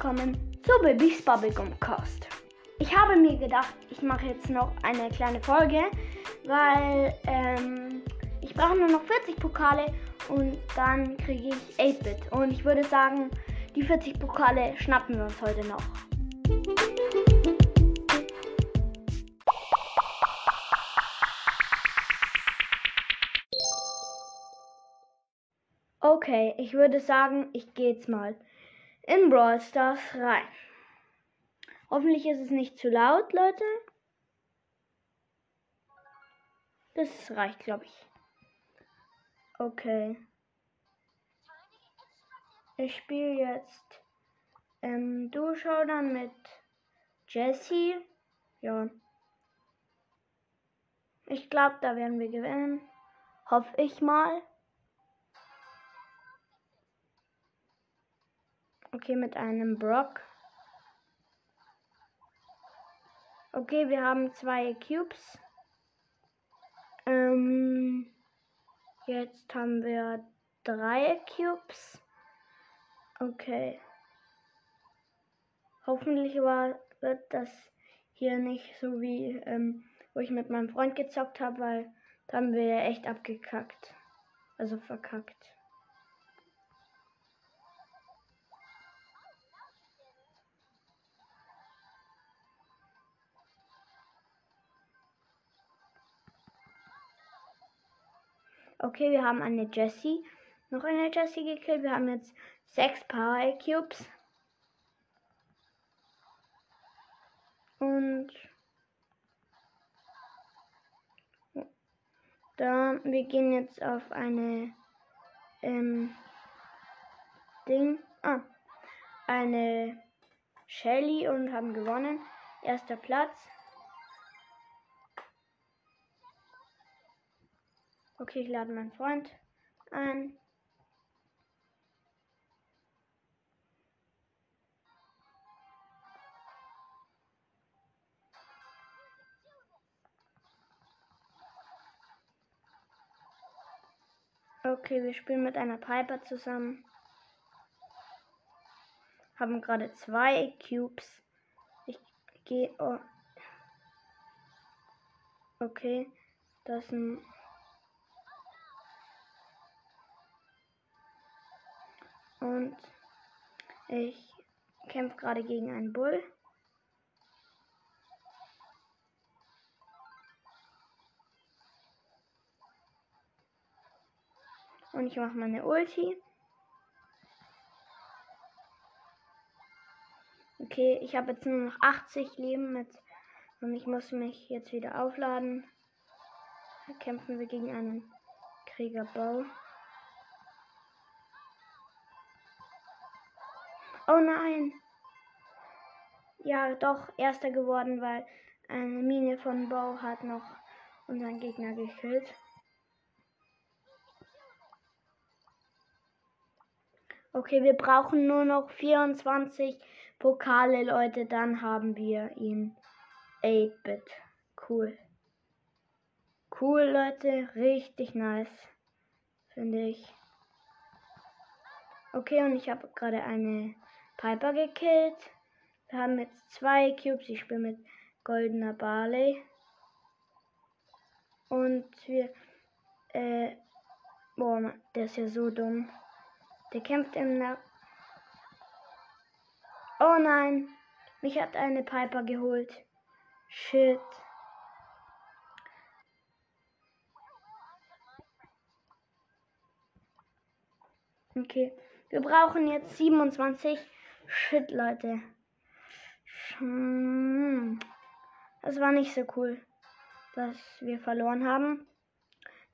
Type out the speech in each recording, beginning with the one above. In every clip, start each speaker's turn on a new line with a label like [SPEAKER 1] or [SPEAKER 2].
[SPEAKER 1] willkommen zu Babys Bubblegum Cast. Ich habe mir gedacht, ich mache jetzt noch eine kleine Folge, weil ähm, ich brauche nur noch 40 Pokale und dann kriege ich 8-Bit. Und ich würde sagen, die 40 Pokale schnappen wir uns heute noch. Okay, ich würde sagen, ich gehe jetzt mal in Brawl Stars rein. Hoffentlich ist es nicht zu laut, Leute. Das reicht, glaube ich. Okay. Ich spiele jetzt ähm, dann mit Jesse. Ja. Ich glaube, da werden wir gewinnen. Hoffe ich mal. Okay, mit einem Brock. Okay, wir haben zwei Cubes. Ähm, jetzt haben wir drei Cubes. Okay. Hoffentlich war, wird das hier nicht so wie, ähm, wo ich mit meinem Freund gezockt habe, weil da haben wir echt abgekackt. Also verkackt. Okay, wir haben eine Jessie. Noch eine Jessie gekillt. Wir haben jetzt sechs Power Cubes. Und da, wir gehen jetzt auf eine ähm, Ding. Ah, eine Shelly und haben gewonnen. Erster Platz. Okay, ich lade meinen Freund ein. Okay, wir spielen mit einer Piper zusammen. Haben gerade zwei Cubes. Ich gehe. Oh. Okay, das ist ein Und ich kämpfe gerade gegen einen Bull. Und ich mache meine Ulti. Okay, ich habe jetzt nur noch 80 Leben mit und ich muss mich jetzt wieder aufladen. Da kämpfen wir gegen einen Kriegerbau. Oh nein. Ja, doch, erster geworden, weil eine Mine von Bow hat noch unseren Gegner gekillt. Okay, wir brauchen nur noch 24 Pokale, Leute. Dann haben wir ihn. 8-Bit. Cool. Cool, Leute. Richtig nice. Finde ich. Okay, und ich habe gerade eine Piper gekillt. Wir haben jetzt zwei Cubes. Ich spiele mit goldener Barley. Und wir. Äh. Boah, der ist ja so dumm. Der kämpft im Na Oh nein. Mich hat eine Piper geholt. Shit. Okay. Wir brauchen jetzt 27 Shit, Leute. Hm. Das war nicht so cool, dass wir verloren haben.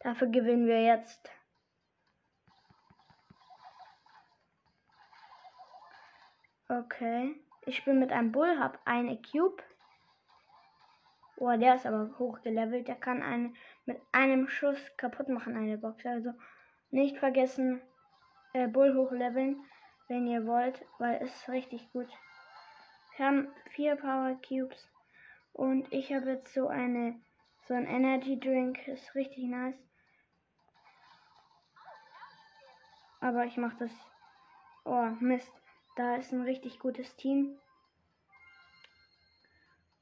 [SPEAKER 1] Dafür gewinnen wir jetzt. Okay. Ich bin mit einem Bull, hab eine Cube. Oh, der ist aber hochgelevelt. Der kann eine mit einem Schuss kaputt machen, eine Box. Also nicht vergessen, äh, Bull hochleveln wenn ihr wollt, weil es ist richtig gut. Wir haben vier Power Cubes und ich habe jetzt so eine so ein Energy Drink, ist richtig nice. Aber ich mache das. Oh, Mist. Da ist ein richtig gutes Team.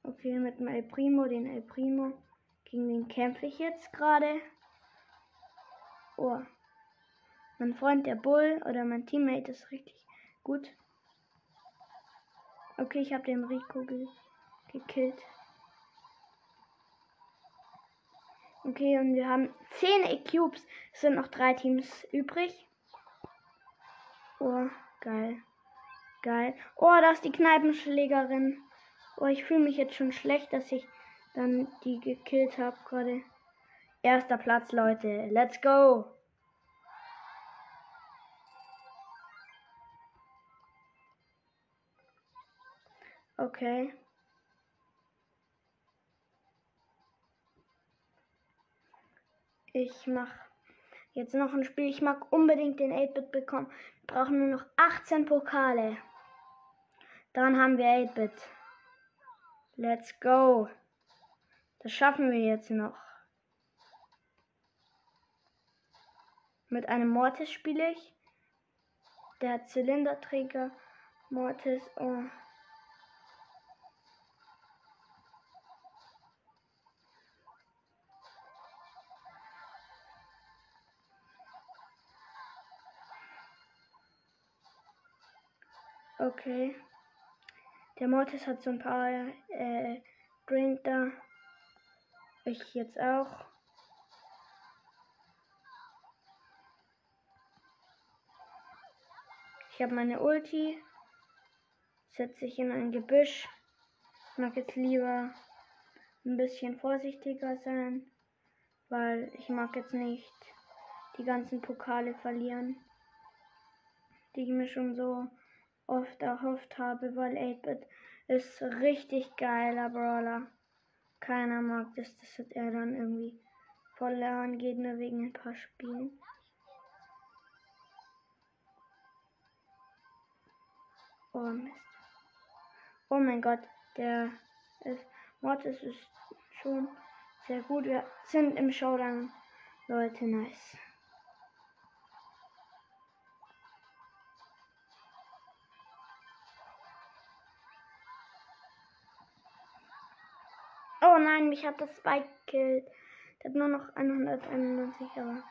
[SPEAKER 1] Okay, mit dem El Primo, den El Primo. Gegen den kämpfe ich jetzt gerade. Oh. Mein Freund, der Bull, oder mein Teammate ist richtig gut. Okay, ich habe den Rico ge gekillt. Okay, und wir haben 10 E-Cubes. Es sind noch drei Teams übrig. Oh, geil. Geil. Oh, da ist die Kneipenschlägerin. Oh, ich fühle mich jetzt schon schlecht, dass ich dann die gekillt habe gerade. Erster Platz, Leute. Let's go. Okay. Ich mache jetzt noch ein Spiel. Ich mag unbedingt den 8-Bit bekommen. Wir brauchen nur noch 18 Pokale. Dann haben wir 8-Bit. Let's go. Das schaffen wir jetzt noch. Mit einem Mortis spiele ich. Der Zylinderträger Mortis. Oh. Okay. Der Mortis hat so ein paar äh, Drink da. Ich jetzt auch. Ich habe meine Ulti. Setze ich in ein Gebüsch. Ich mag jetzt lieber ein bisschen vorsichtiger sein, weil ich mag jetzt nicht die ganzen Pokale verlieren, die ich mir schon so oft erhofft habe, weil 8-Bit ist richtig geiler Brawler. Keiner mag das, dass er dann irgendwie verloren geht, nur wegen ein paar Spielen. Oh Mist. Oh mein Gott, der ist, Mortis ist schon sehr gut. Wir sind im Showdown. Leute, nice. Nein, mich hat das Spike gekillt. Der hat nur noch 191, aber.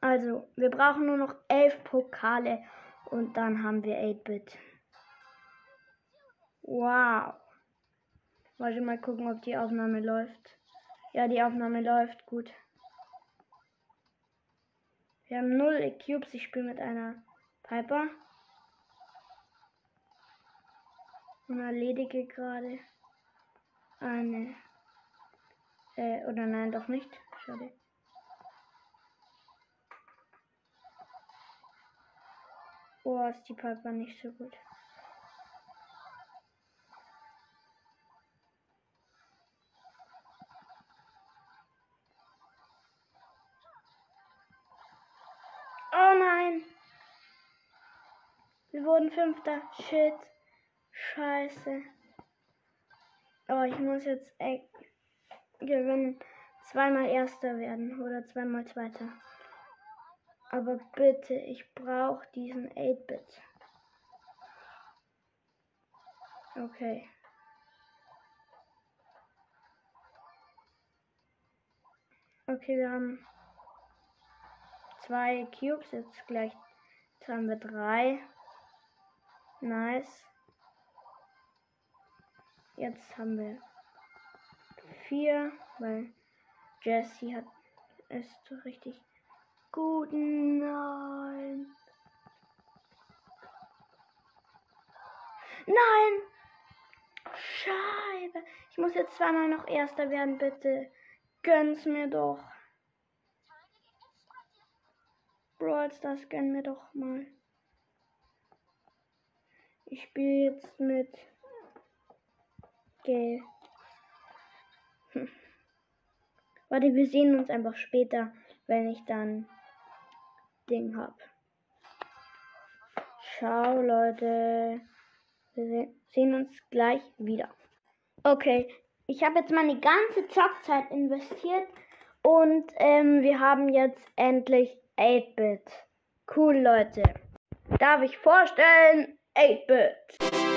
[SPEAKER 1] Also, wir brauchen nur noch 11 Pokale und dann haben wir 8-Bit. Wow. Wollte mal gucken, ob die Aufnahme läuft. Ja, die Aufnahme läuft gut. Wir haben 0 Cubes. Ich spiele mit einer Piper. Und erledige gerade eine. Äh, oder nein, doch nicht. Schade. Oh, ist die Piper nicht so gut. Oh nein! Wir wurden Fünfter. Shit. Scheiße. Aber ich muss jetzt gewinnen. Zweimal Erster werden oder zweimal Zweiter. Aber bitte, ich brauche diesen 8-Bit. Okay. Okay, wir haben zwei Cubes, jetzt gleich jetzt haben wir drei. Nice. Jetzt haben wir vier, weil Jesse hat es so richtig gut. Nein. Nein! Scheibe. Ich muss jetzt zweimal noch Erster werden, bitte. Gönn's mir doch. Brawl das gönn mir doch mal. Ich spiele jetzt mit Gell. Hm. Warte, wir sehen uns einfach später, wenn ich dann Ding hab. Ciao, Leute. Wir sehen uns gleich wieder. Okay, ich habe jetzt meine ganze Zockzeit investiert Und ähm, wir haben jetzt endlich 8-Bit. Cool, Leute. Darf ich vorstellen? 8-Bit.